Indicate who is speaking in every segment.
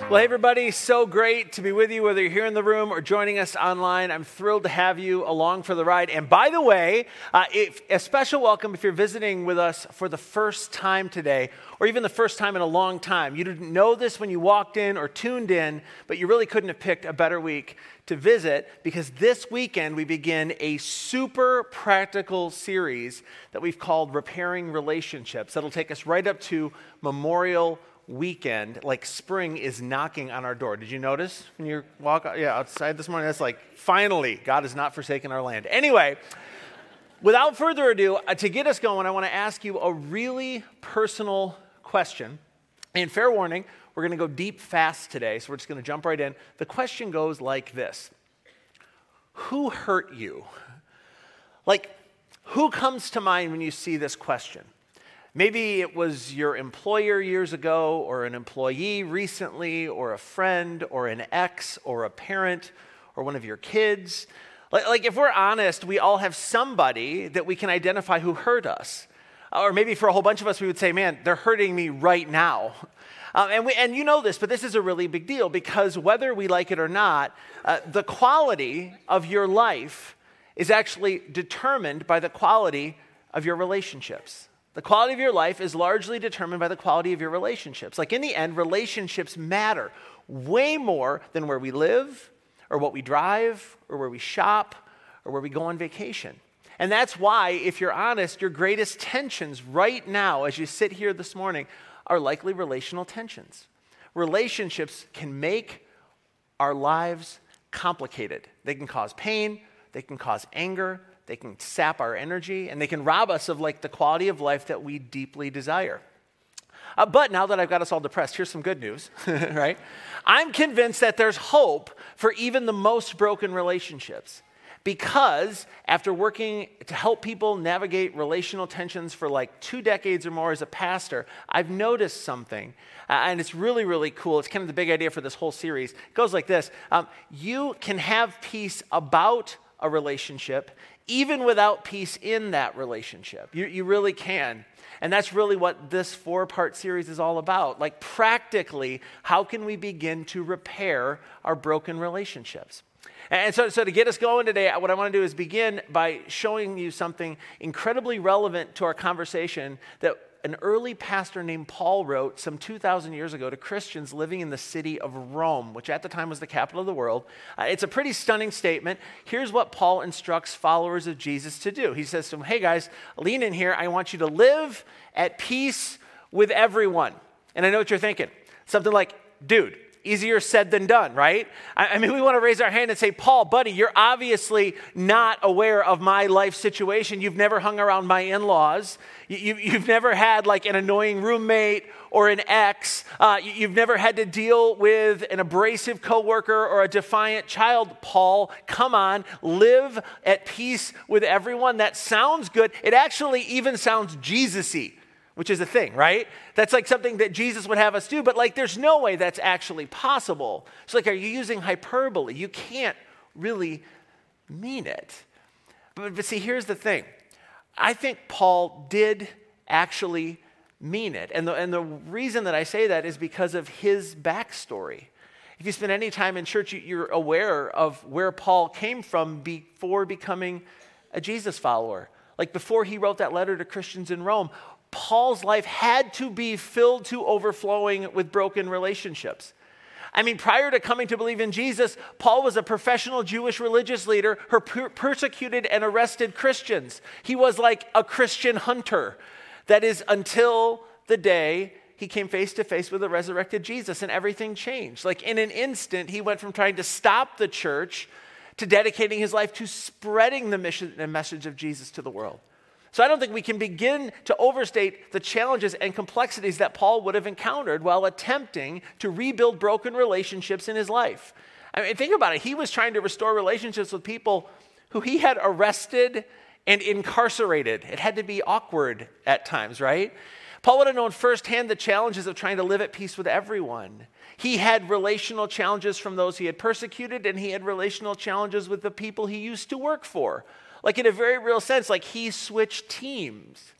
Speaker 1: Well, hey, everybody, so great to be with you, whether you're here in the room or joining us online. I'm thrilled to have you along for the ride. And by the way, uh, if, a special welcome if you're visiting with us for the first time today, or even the first time in a long time. You didn't know this when you walked in or tuned in, but you really couldn't have picked a better week to visit because this weekend we begin a super practical series that we've called Repairing Relationships. That'll take us right up to Memorial weekend, like spring is knocking on our door. Did you notice when you walk yeah, outside this morning? That's like, finally, God has not forsaken our land. Anyway, without further ado, uh, to get us going, I want to ask you a really personal question. And fair warning, we're going to go deep fast today, so we're just going to jump right in. The question goes like this Who hurt you? Like, who comes to mind when you see this question? Maybe it was your employer years ago, or an employee recently, or a friend, or an ex, or a parent, or one of your kids. Like, like, if we're honest, we all have somebody that we can identify who hurt us. Or maybe for a whole bunch of us, we would say, man, they're hurting me right now. Um, and, we, and you know this, but this is a really big deal because whether we like it or not, uh, the quality of your life is actually determined by the quality of your relationships. The quality of your life is largely determined by the quality of your relationships. Like in the end, relationships matter way more than where we live, or what we drive, or where we shop, or where we go on vacation. And that's why, if you're honest, your greatest tensions right now, as you sit here this morning, are likely relational tensions. Relationships can make our lives complicated. They can cause pain, they can cause anger, they can sap our energy, and they can rob us of like the quality of life that we deeply desire. Uh, but now that I've got us all depressed, here's some good news, right? I'm convinced that there's hope for even the most broken relationships. Because after working to help people navigate relational tensions for like two decades or more as a pastor, I've noticed something. Uh, and it's really, really cool. It's kind of the big idea for this whole series. It goes like this um, You can have peace about a relationship even without peace in that relationship. You, you really can. And that's really what this four part series is all about. Like, practically, how can we begin to repair our broken relationships? And so, so, to get us going today, what I want to do is begin by showing you something incredibly relevant to our conversation that an early pastor named Paul wrote some 2,000 years ago to Christians living in the city of Rome, which at the time was the capital of the world. Uh, it's a pretty stunning statement. Here's what Paul instructs followers of Jesus to do. He says to them, Hey guys, lean in here. I want you to live at peace with everyone. And I know what you're thinking. Something like, dude, easier said than done, right? I, mean, we want to raise our hand and say, Paul, buddy, you're obviously not aware of my life situation. You've never hung around my in laws. You, have never had like an annoying roommate or an ex. Uh, you, you've never had to deal with an abrasive coworker or a defiant child. Paul, come on, live at peace with everyone. That sounds good. It actually even sounds Jesus y which is a thing, right? That's like something that Jesus would have us do, but like there's no way that's actually possible. So, like, are you using hyperbole? You can't really mean it. But, but see, here's the thing I think Paul did actually mean it. And the, and the reason that I say that is because of his backstory. If you spend any time in church, you're aware of where Paul came from before becoming a Jesus follower. Like before he wrote that letter to Christians in Rome, Paul's life had to be filled to overflowing with broken relationships. I mean, prior to coming to believe in Jesus, Paul was a professional Jewish religious leader who per- persecuted and arrested Christians. He was like a Christian hunter. That is, until the day he came face to face with the resurrected Jesus and everything changed. Like in an instant, he went from trying to stop the church to dedicating his life to spreading the mission and message of Jesus to the world. So I don't think we can begin to overstate the challenges and complexities that Paul would have encountered while attempting to rebuild broken relationships in his life. I mean, think about it. He was trying to restore relationships with people who he had arrested and incarcerated. It had to be awkward at times, right? Paul would have known firsthand the challenges of trying to live at peace with everyone. He had relational challenges from those he had persecuted, and he had relational challenges with the people he used to work for. Like, in a very real sense, like he switched teams.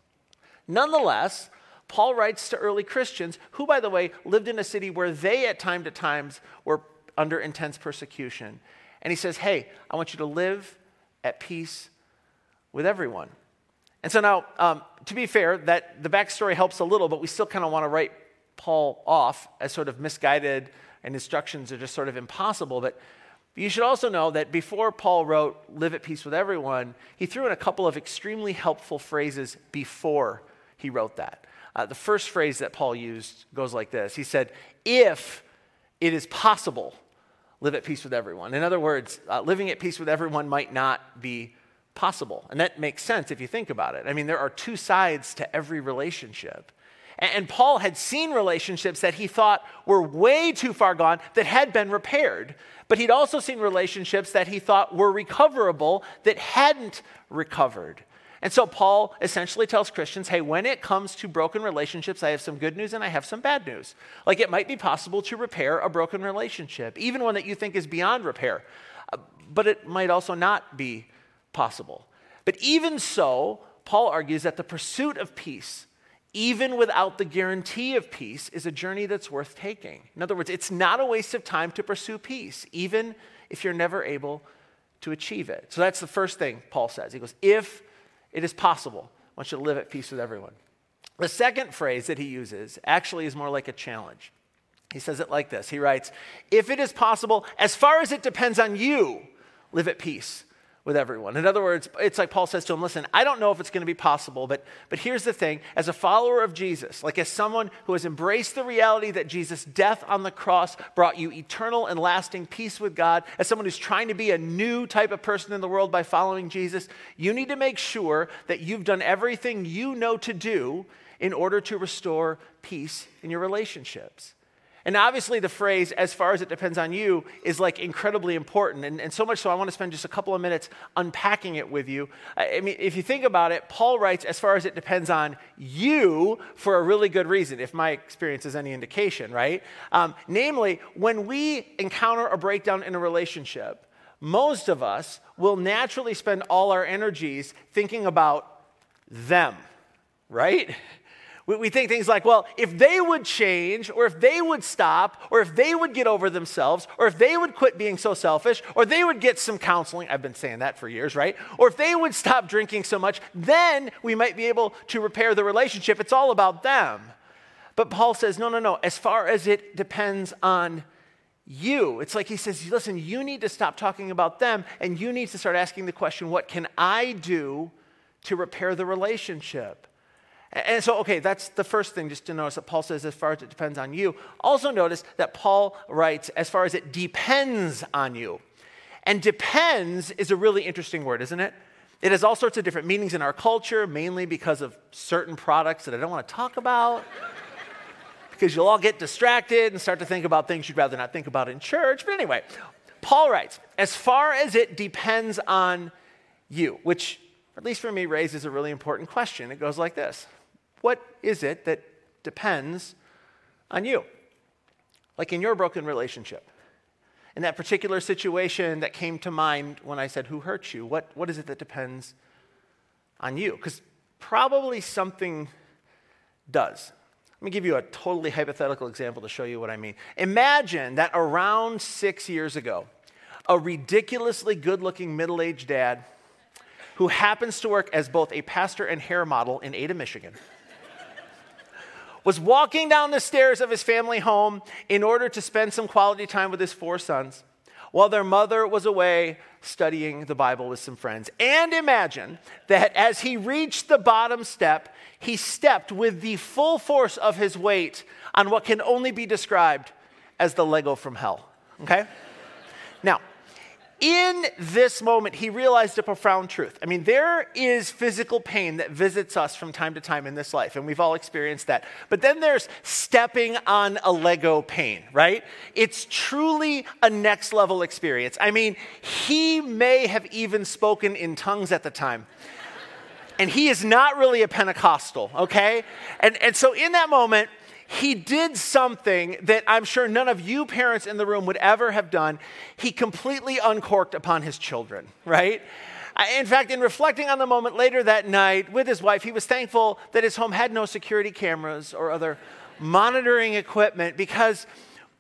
Speaker 1: Nonetheless, Paul writes to early Christians, who, by the way, lived in a city where they at time to times were under intense persecution. And he says, Hey, I want you to live at peace with everyone. And so now, um, to be fair, that the backstory helps a little, but we still kind of want to write Paul off as sort of misguided, and instructions are just sort of impossible. But you should also know that before Paul wrote "Live at peace with everyone," he threw in a couple of extremely helpful phrases before he wrote that. Uh, the first phrase that Paul used goes like this He said, If it is possible, live at peace with everyone. In other words, uh, living at peace with everyone might not be possible. And that makes sense if you think about it. I mean, there are two sides to every relationship. And, Paul had seen relationships that he thought were way too far gone that had been repaired. But he'd also seen relationships that he thought were recoverable that hadn't recovered. And so Paul essentially tells Christians hey, when it comes to broken relationships, I have some good news and I have some bad news. Like it might be possible to repair a broken relationship, even one that you think is beyond repair, uh, but it might also not be possible. But even so, Paul argues that the pursuit of peace, even without the guarantee of peace, is a journey that's worth taking. In other words, it's not a waste of time to pursue peace, even if you're never able to achieve it. So that's the first thing Paul says. He goes, if it is possible. I want you to live at peace with everyone. The second phrase that he uses actually is more like a challenge. He says it like this He writes, If it is possible, as far as it depends on you, live at peace with everyone. In other words, it's like Paul says to him, listen, I don't know if it's going to be possible, but, but here's the thing. As a follower of Jesus, like as someone who has embraced the reality that Jesus' death on the cross brought you eternal and lasting peace with God, as someone who's trying to be a new type of person in the world by following Jesus, you need to make sure that you've done everything you know to do in order to restore peace in your relationships. And obviously, the phrase, as far as it depends on you, is like incredibly important. And, and so much so, I want to spend just a couple of minutes unpacking it with you. I mean, if you think about it, Paul writes, as far as it depends on you, for a really good reason, if my experience is any indication, right? Um, namely, when we encounter a breakdown in a relationship, most of us will naturally spend all our energies thinking about them, right? We, we think things like, well, if they would change, or if they would stop, or if they would get over themselves, or if they would quit being so selfish, or they would get some counseling, I've been saying that for years, right? Or if they would stop drinking so much, then we might be able to repair the relationship. It's all about them. But Paul says, no, no, no. As far as it depends on you, it's like he says, listen, you need to stop talking about them and you need to start asking the question, what can I do to repair the relationship? And so, okay, that's the first thing just to notice that Paul says, as far as it depends on you. Also, notice that Paul writes, as far as it depends on you. And depends is a really interesting word, isn't it? It has all sorts of different meanings in our culture, mainly because of certain products that I don't want to talk about. because you'll all get distracted and start to think about things you'd rather not think about in church. But anyway, Paul writes, as far as it depends on you, which, at least for me, raises a really important question. It goes like this what is it that depends on you? Like in your broken relationship. In that particular situation that came to mind when I said, Who hurt you? What, what is it that depends on you? Because probably something does. Let me give you a totally hypothetical example to show you what I mean. Imagine that around six years ago, a ridiculously good looking middle aged dad who happens to work as both a pastor and hair model in Ada, Michigan was walking down the stairs of his family home in order to spend some quality time with his four sons while their mother was away studying the Bible with some friends. And imagine that as he reached the bottom step, he stepped with the full force of his weight on what can only be described as the Lego from hell. Okay? Now, in this moment, he realized a profound truth. I mean, there is physical pain that visits us from time to time in this life, and we've all experienced that. But then there's stepping on a Lego pain, right? It's truly a next level experience. I mean, he may have even spoken in tongues at the time. And he is not really a Pentecostal, okay? And, and so in that moment, he did something that I'm sure none of you parents in the room would ever have done. He completely uncorked upon his children, right? In fact, in reflecting on the moment later that night with his wife, he was thankful that his home had no security cameras or other monitoring equipment because,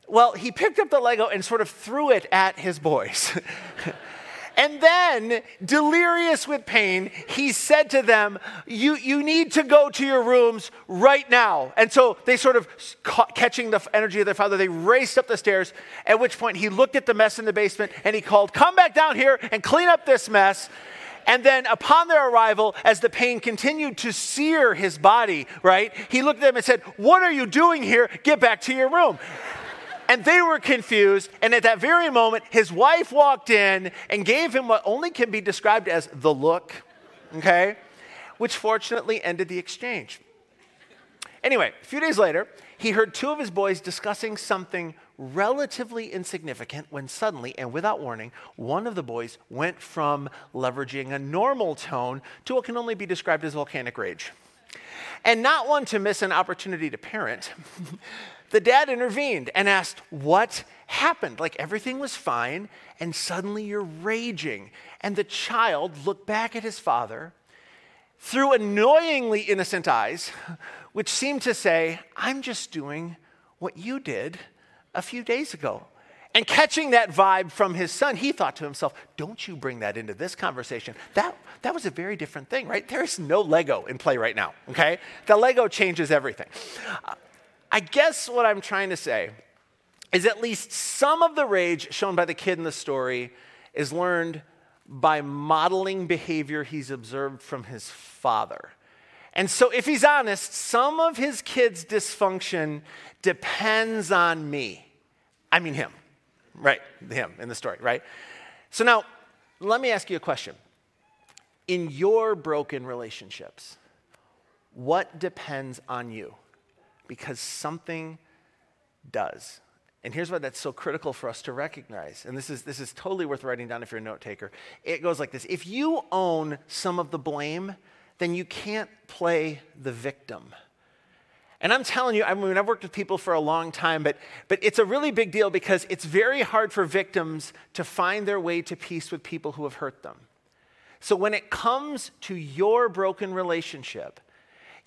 Speaker 1: well, he picked up the Lego and sort of threw it at his boys. And then, delirious with pain, he said to them, you, you need to go to your rooms right now. And so they sort of, caught, catching the energy of their father, they raced up the stairs, at which point he looked at the mess in the basement and he called, Come back down here and clean up this mess. And then, upon their arrival, as the pain continued to sear his body, right, he looked at them and said, What are you doing here? Get back to your room. And they were confused. And at that very moment, his wife walked in and gave him what only can be described as the look, okay? Which fortunately ended the exchange. Anyway, a few days later, he heard two of his boys discussing something relatively insignificant when suddenly and without warning, one of the boys went from leveraging a normal tone to what can only be described as volcanic rage. And not one to miss an opportunity to parent. the dad intervened and asked, What happened? Like everything was fine, and suddenly you're raging. And the child looked back at his father through annoyingly innocent eyes, which seemed to say, I'm just doing what you did a few days ago. And catching that vibe from his son, he thought to himself, Don't you bring that into this conversation. That, that was a very different thing, right? There is no Lego in play right now, okay? The Lego changes everything. I guess what I'm trying to say is at least some of the rage shown by the kid in the story is learned by modeling behavior he's observed from his father. And so, if he's honest, some of his kid's dysfunction depends on me. I mean, him, right? Him in the story, right? So, now let me ask you a question. In your broken relationships, what depends on you? Because something does. And here's why that's so critical for us to recognize. And this is, this is totally worth writing down if you're a note taker. It goes like this If you own some of the blame, then you can't play the victim. And I'm telling you, I mean, I've worked with people for a long time, but, but it's a really big deal because it's very hard for victims to find their way to peace with people who have hurt them. So when it comes to your broken relationship,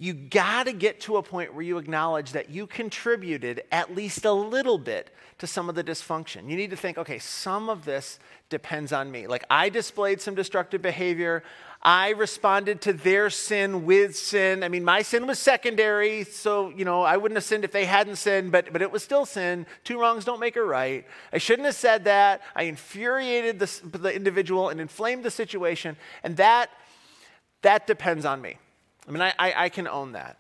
Speaker 1: you got to get to a point where you acknowledge that you contributed at least a little bit to some of the dysfunction. You need to think, okay, some of this depends on me. Like I displayed some destructive behavior. I responded to their sin with sin. I mean, my sin was secondary, so, you know, I wouldn't have sinned if they hadn't sinned, but, but it was still sin. Two wrongs don't make a right. I shouldn't have said that. I infuriated the, the individual and inflamed the situation, and that, that depends on me. I mean, I, I, I can own that.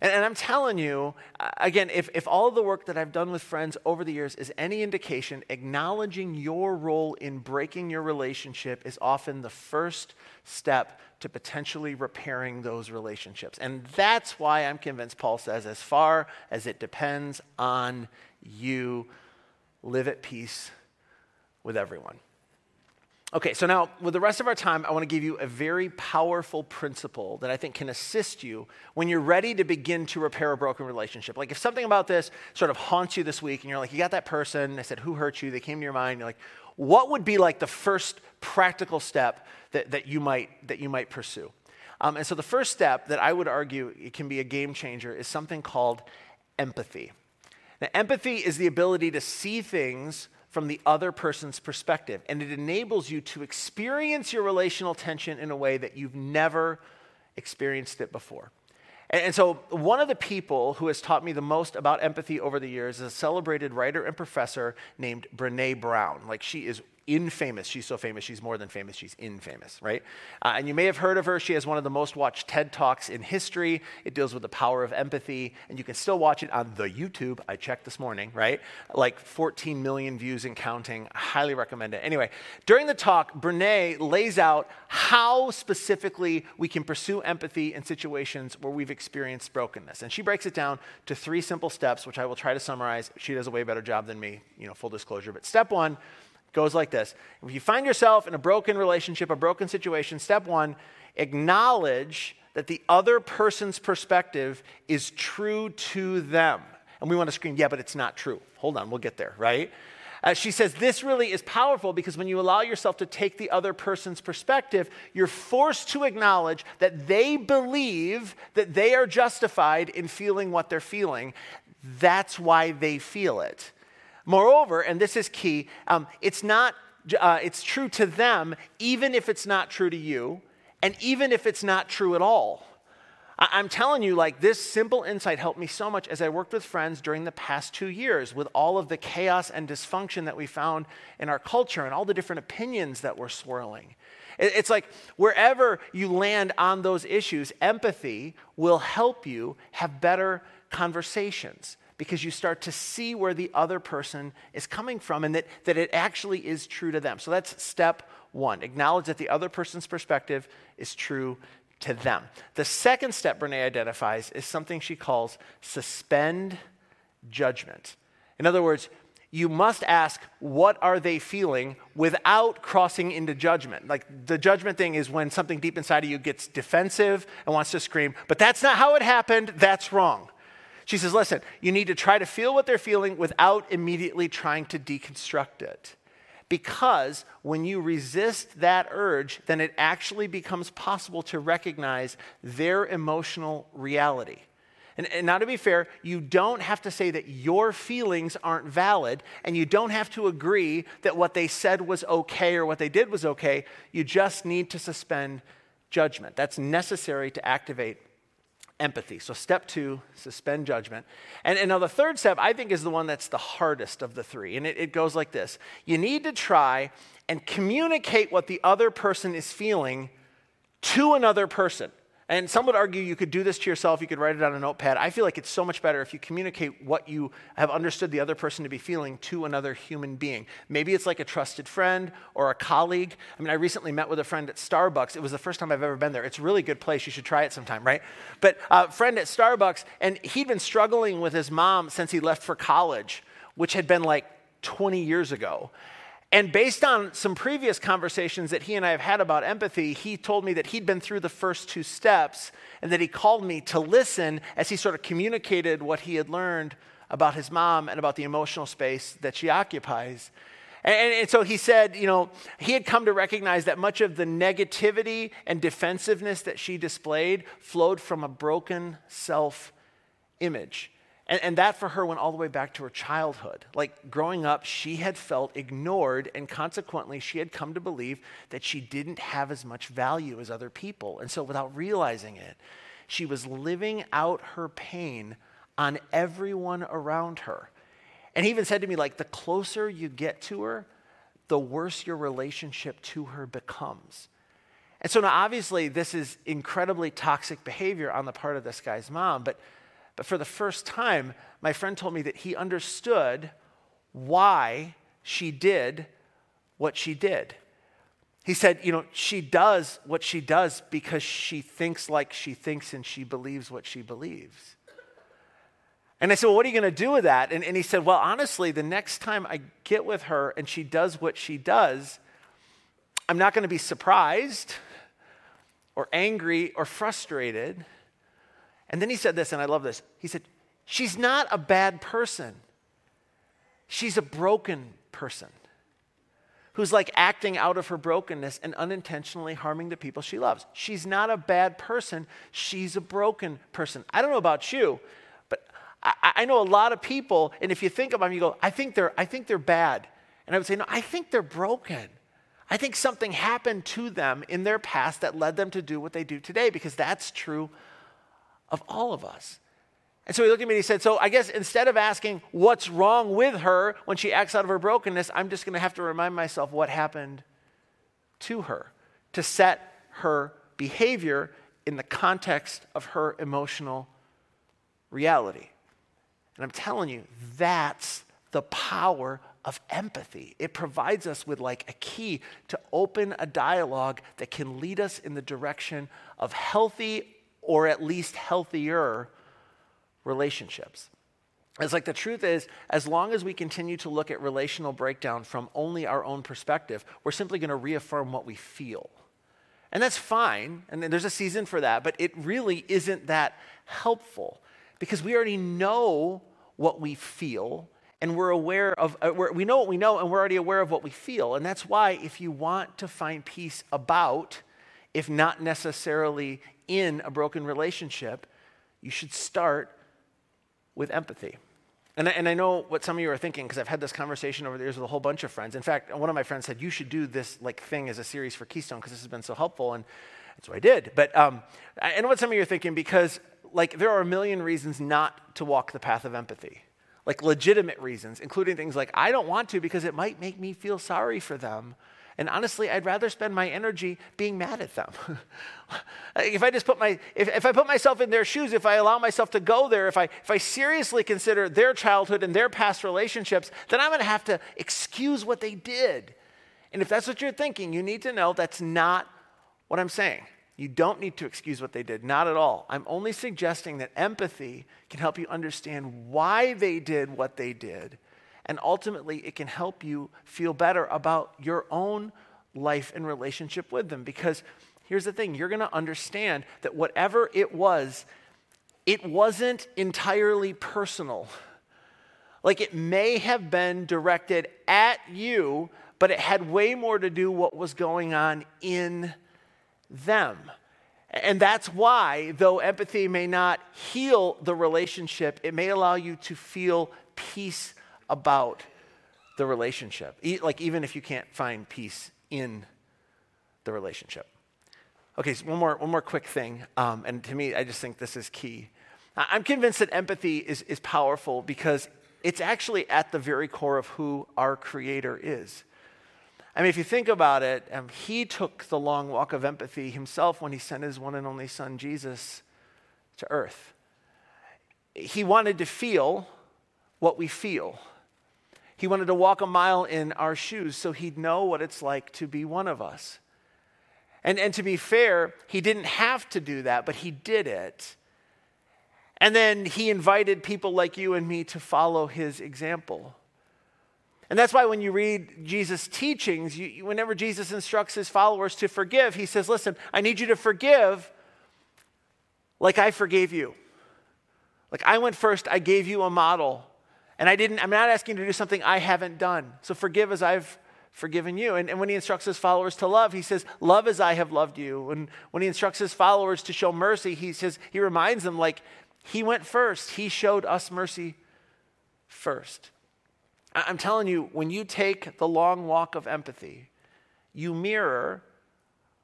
Speaker 1: And, and, I'm telling you, again, if, if all the work that I've done with friends over the years is any indication, acknowledging your role in breaking your relationship is often the first step to potentially repairing those relationships. And that's why I'm convinced Paul says, as far as it depends on you, live at peace with everyone. Okay, so now with the rest of our time, I want to give you a very powerful principle that I think can assist you when you're ready to begin to repair a broken relationship. Like if something about this sort of haunts you this week and you're like, you got that person, I said, who hurt you? They came to your mind, you're like, what would be like the first practical step that, that, you, might, that you might pursue? Um, and so the first step that I would argue it can be a game changer is something called empathy. Now, empathy is the ability to see things from the other person's perspective. And it enables you to experience your relational tension in a way that you've never experienced it before. And, and, so, one of the people who has taught me the most about empathy over the years is a celebrated writer and professor named Brene Brown. Like, she is infamous. She's so famous, she's more than famous, she's infamous, right? Uh, and you may have heard of her. She has one of the most watched TED Talks in history. It deals with the power of empathy, and you can still watch it on the YouTube. I checked this morning, right? Like 14 million views and counting. I highly recommend it. Anyway, during the talk, Brene lays out how specifically we can pursue empathy in situations where we've experienced brokenness. And she breaks it down to three simple steps, which I will try to summarize. She does a way better job than me, you know, full disclosure. But step one, goes like this If you find yourself in a broken relationship, a broken situation, step one, acknowledge that the other person's perspective is true to them. And we want to scream, yeah, but it's not true. Hold on, we'll get there, right? Uh, she says this really is powerful because when you allow yourself to take the other person's perspective, you're forced to acknowledge that they believe that they are justified in feeling what they're feeling. That's why they feel it. Moreover, and this is key, um, it's not uh, it's true to them even if it's not true to you, and even if it's not true at all. I- am telling you, like, this simple insight helped me so much as I worked with friends during the past two years with all of the chaos and dysfunction that we found in our culture and all the different opinions that were swirling. It's like wherever you land on those issues, empathy will help you have better conversations because you start to see where the other person is coming from and that, that it actually is true to them. So that's step one. Acknowledge that the other person's perspective is true to them. The second step Brene identifies is something she calls suspend judgment. In other words, you must ask, what are they feeling without crossing into judgment? Like the judgment thing is when something deep inside of you gets defensive and wants to scream, but that's not how it happened, that's wrong. She says, listen, you need to try to feel what they're feeling without immediately trying to deconstruct it. Because when you resist that urge, then it actually becomes possible to recognize their emotional reality. And, and, now, to be fair, you don't have to say that your feelings aren't valid, and you don't have to agree that what they said was okay or what they did was okay. You just need to suspend judgment. That's necessary to activate empathy. So, step two, suspend judgment. And, and now, the third step, I think, is the one that's the hardest of the three. And it, it goes like this You need to try and communicate what the other person is feeling to another person. And some would argue you could do this to yourself, you could write it on a notepad. I feel like it's so much better if you communicate what you have understood the other person to be feeling to another human being. Maybe it's like a trusted friend or a colleague. I mean, I recently met with a friend at Starbucks. It was the first time I've ever been there. It's a really good place. You should try it sometime, right? But a friend at Starbucks, and he'd been struggling with his mom since he left for college, which had been like 20 years ago. And based on some previous conversations that he and I have had about empathy, he told me that he'd been through the first two steps and that he called me to listen as he sort of communicated what he had learned about his mom and about the emotional space that she occupies. And, and, so he said, you know, he had come to recognize that much of the negativity and defensiveness that she displayed flowed from a broken self image. And, and that for her went all the way back to her childhood. Like growing up, she had felt ignored, and consequently, she had come to believe that she didn't have as much value as other people. And so, without realizing it, she was living out her pain on everyone around her. And he even said to me, like, the closer you get to her, the worse your relationship to her becomes. And so now, obviously, this is incredibly toxic behavior on the part of this guy's mom, but but for the first time, my friend told me that he understood why she did what she did. He said, You know, she does what she does because she thinks like she thinks and she believes what she believes. And I said, Well, what are you going to do with that? And, and he said, Well, honestly, the next time I get with her and she does what she does, I'm not going to be surprised or angry or frustrated. And then he said this, and I love this. He said, She's not a bad person, she's a broken person who's like acting out of her brokenness and unintentionally harming the people she loves. She's not a bad person, she's a broken person. I don't know about you, but I, I know a lot of people, and if you think of them, you go, I think they're, I think they're bad. And I would say, no, I think they're broken. I think something happened to them in their past that led them to do what they do today because that's true of all of us. And so he looked at me and he said, So I guess instead of asking what's wrong with her when she acts out of her brokenness, I'm just going to have to remind myself what happened to her to set her behavior in the context of her emotional reality. And I'm telling you, that's the power of empathy. It provides us with like a key to open a dialogue that can lead us in the direction of healthy or at least healthier relationships. It's like the truth is, as long as we continue to look at relational breakdown from only our own perspective, we're simply going to reaffirm what we feel. And that's fine, and there's a season for that, but it really isn't that helpful because we already know what we feel and we're aware of, uh, we're, we know what we know, and we're already aware of what we feel. And that's why, if you want to find peace about, if not necessarily in a broken relationship, you should start with empathy. And I, and I know what some of you are thinking because I've had this conversation over the years with a whole bunch of friends. In fact, one of my friends said, You should do this like thing as a series for Keystone because this has been so helpful. And that's what I did. But um, I know what some of you are thinking because like there are a million reasons not to walk the path of empathy like legitimate reasons, including things like, I don't want to because it might make me feel sorry for them. And honestly, I'd rather spend my energy being mad at them. if I just put my, if, if I put myself in their shoes, if I allow myself to go there, if I, if I seriously consider their childhood and their past relationships, then I'm going to have to excuse what they did. And if that's what you're thinking, you need to know that's not what I'm saying. You don't need to excuse what they did, not at all. I'm only suggesting that empathy can help you understand why they did what they did. And ultimately, it can help you feel better about your own life and relationship with them. Because here's the thing you're going to understand that whatever it was, it wasn't entirely personal. Like it may have been directed at you, but it had way more to do what was going on in them. And that's why, though empathy may not heal the relationship, it may allow you to feel peace about the relationship, like even if you can't find peace in the relationship. Okay, so one more, one more quick thing, um, and to me, I just think this is key. I'm convinced that empathy is, is powerful because it's actually at the very core of who our Creator is. I mean, if you think about it, um, he took the long walk of empathy himself when he sent his one and only son, Jesus, to earth. He wanted to feel what we feel. He wanted to walk a mile in our shoes so he'd know what it's like to be one of us. And, and to be fair, he didn't have to do that, but he did it. And then he invited people like you and me to follow his example. And that's why when you read Jesus' teachings, you, whenever Jesus instructs his followers to forgive, he says, Listen, I need you to forgive like I forgave you. Like I went first, I gave you a model. And I didn't, I'm not asking you to do something I haven't done. So forgive as I've forgiven you. And, and when he instructs his followers to love, he says, Love as I have loved you. And when he instructs his followers to show mercy, he says, he reminds them, like, he went first. He showed us mercy first. I'm telling you, when you take the long walk of empathy, you mirror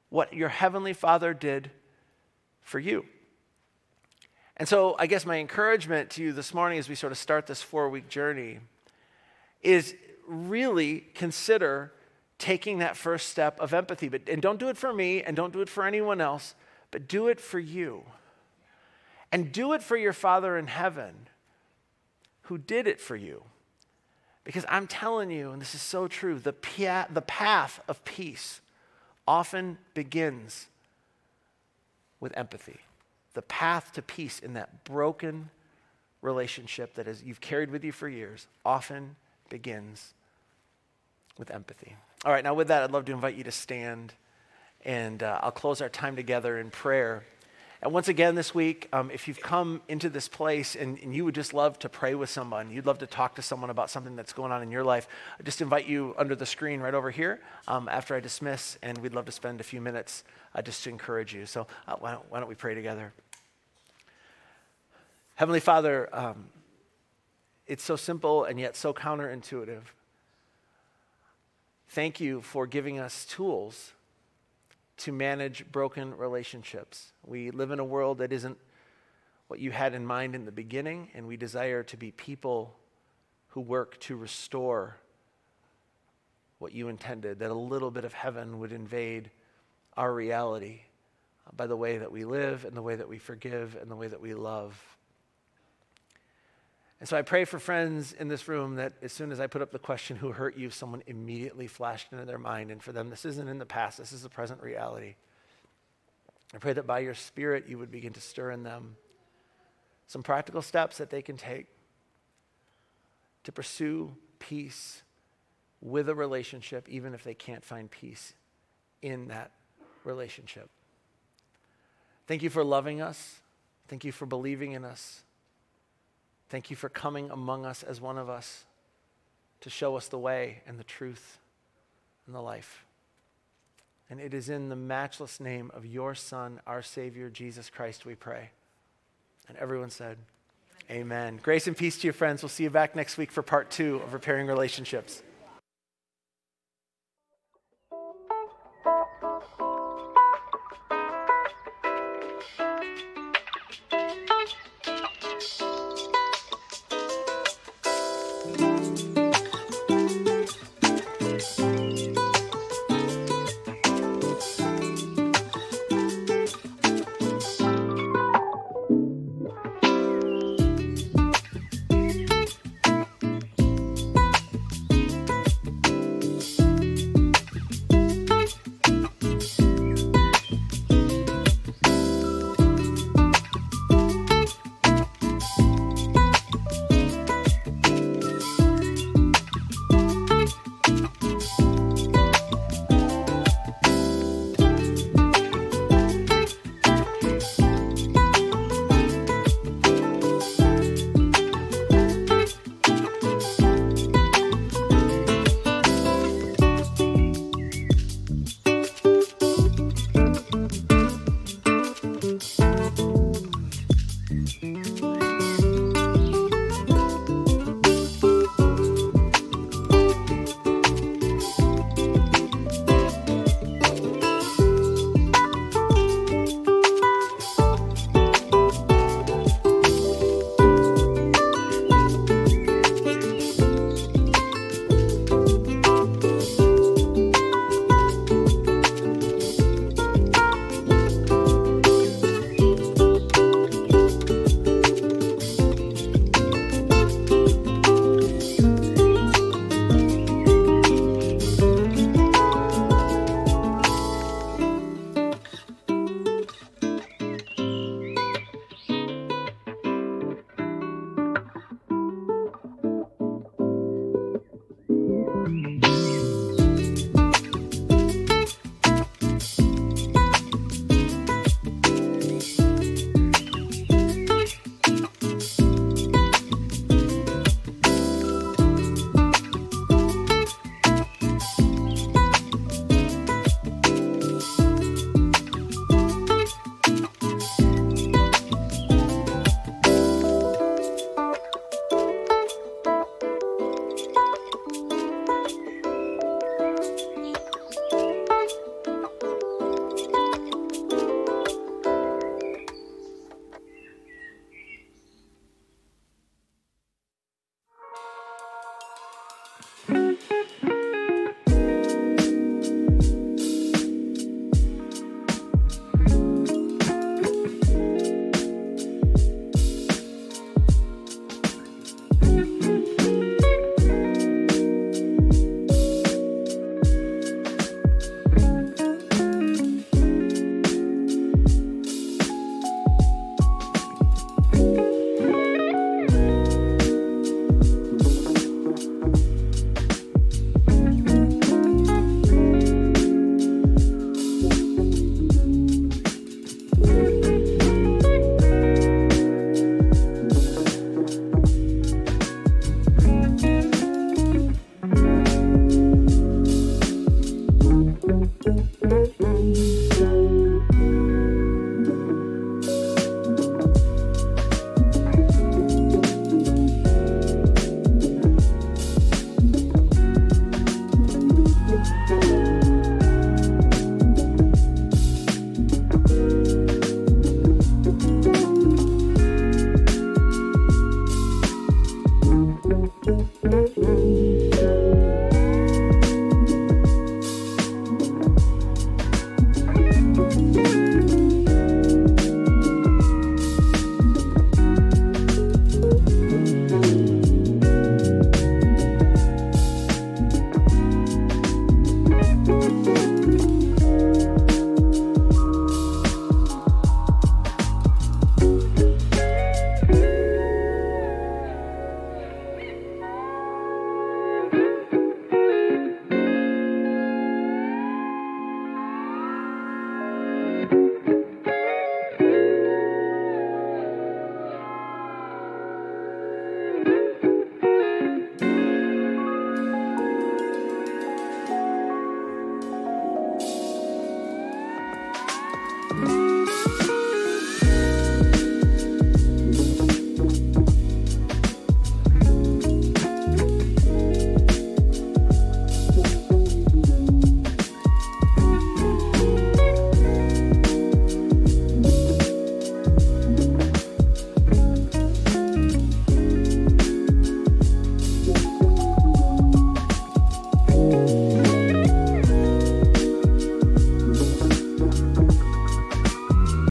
Speaker 1: what your Heavenly Father did for you. And so, I guess my encouragement to you this morning as we sort of start this four week journey is really consider taking that first step of empathy. But, and don't do it for me and don't do it for anyone else, but do it for you. And do it for your Father in heaven who did it for you. Because I'm telling you, and this is so true, the, the path of peace often begins with empathy. The path to peace in that broken relationship that is, you've carried with you for years often begins with empathy. All right, now with that, I'd love to invite you to stand, and uh, I'll close our time together in prayer. And once again this week, um, if you've come into this place and, and, you would just love to pray with someone, you'd love to talk to someone about something that's going on in your life, I just invite you under the screen right over here um, after I dismiss, and we'd love to spend a few minutes uh, just to encourage you. So uh, why, don't, why, don't, we pray together? Heavenly Father, um, it's so simple and yet so counterintuitive. Thank you for giving us tools to manage broken relationships. We live in a world that isn't what you had in mind in the beginning, and we desire to be people who work to restore what you intended, that a little bit of heaven would invade our reality by the way that we live and the way that we forgive and the way that we love. And so I pray for friends in this room that as soon as I put up the question, who hurt you, someone immediately flashed into their mind. And for them, this isn't in the past, this is the present reality. I pray that by your Spirit, you would begin to stir in them some practical steps that they can take to pursue peace with a relationship, even if they can't find peace in that relationship. Thank you for loving us. Thank you for believing in us. Thank you for coming among us as one of us to show us the way and the truth and the life. And it is in the matchless name of your Son, our Savior, Jesus Christ, we pray. And everyone said, Amen. Amen. Grace and peace to your friends. We'll see you back next week for part two of repairing relationships.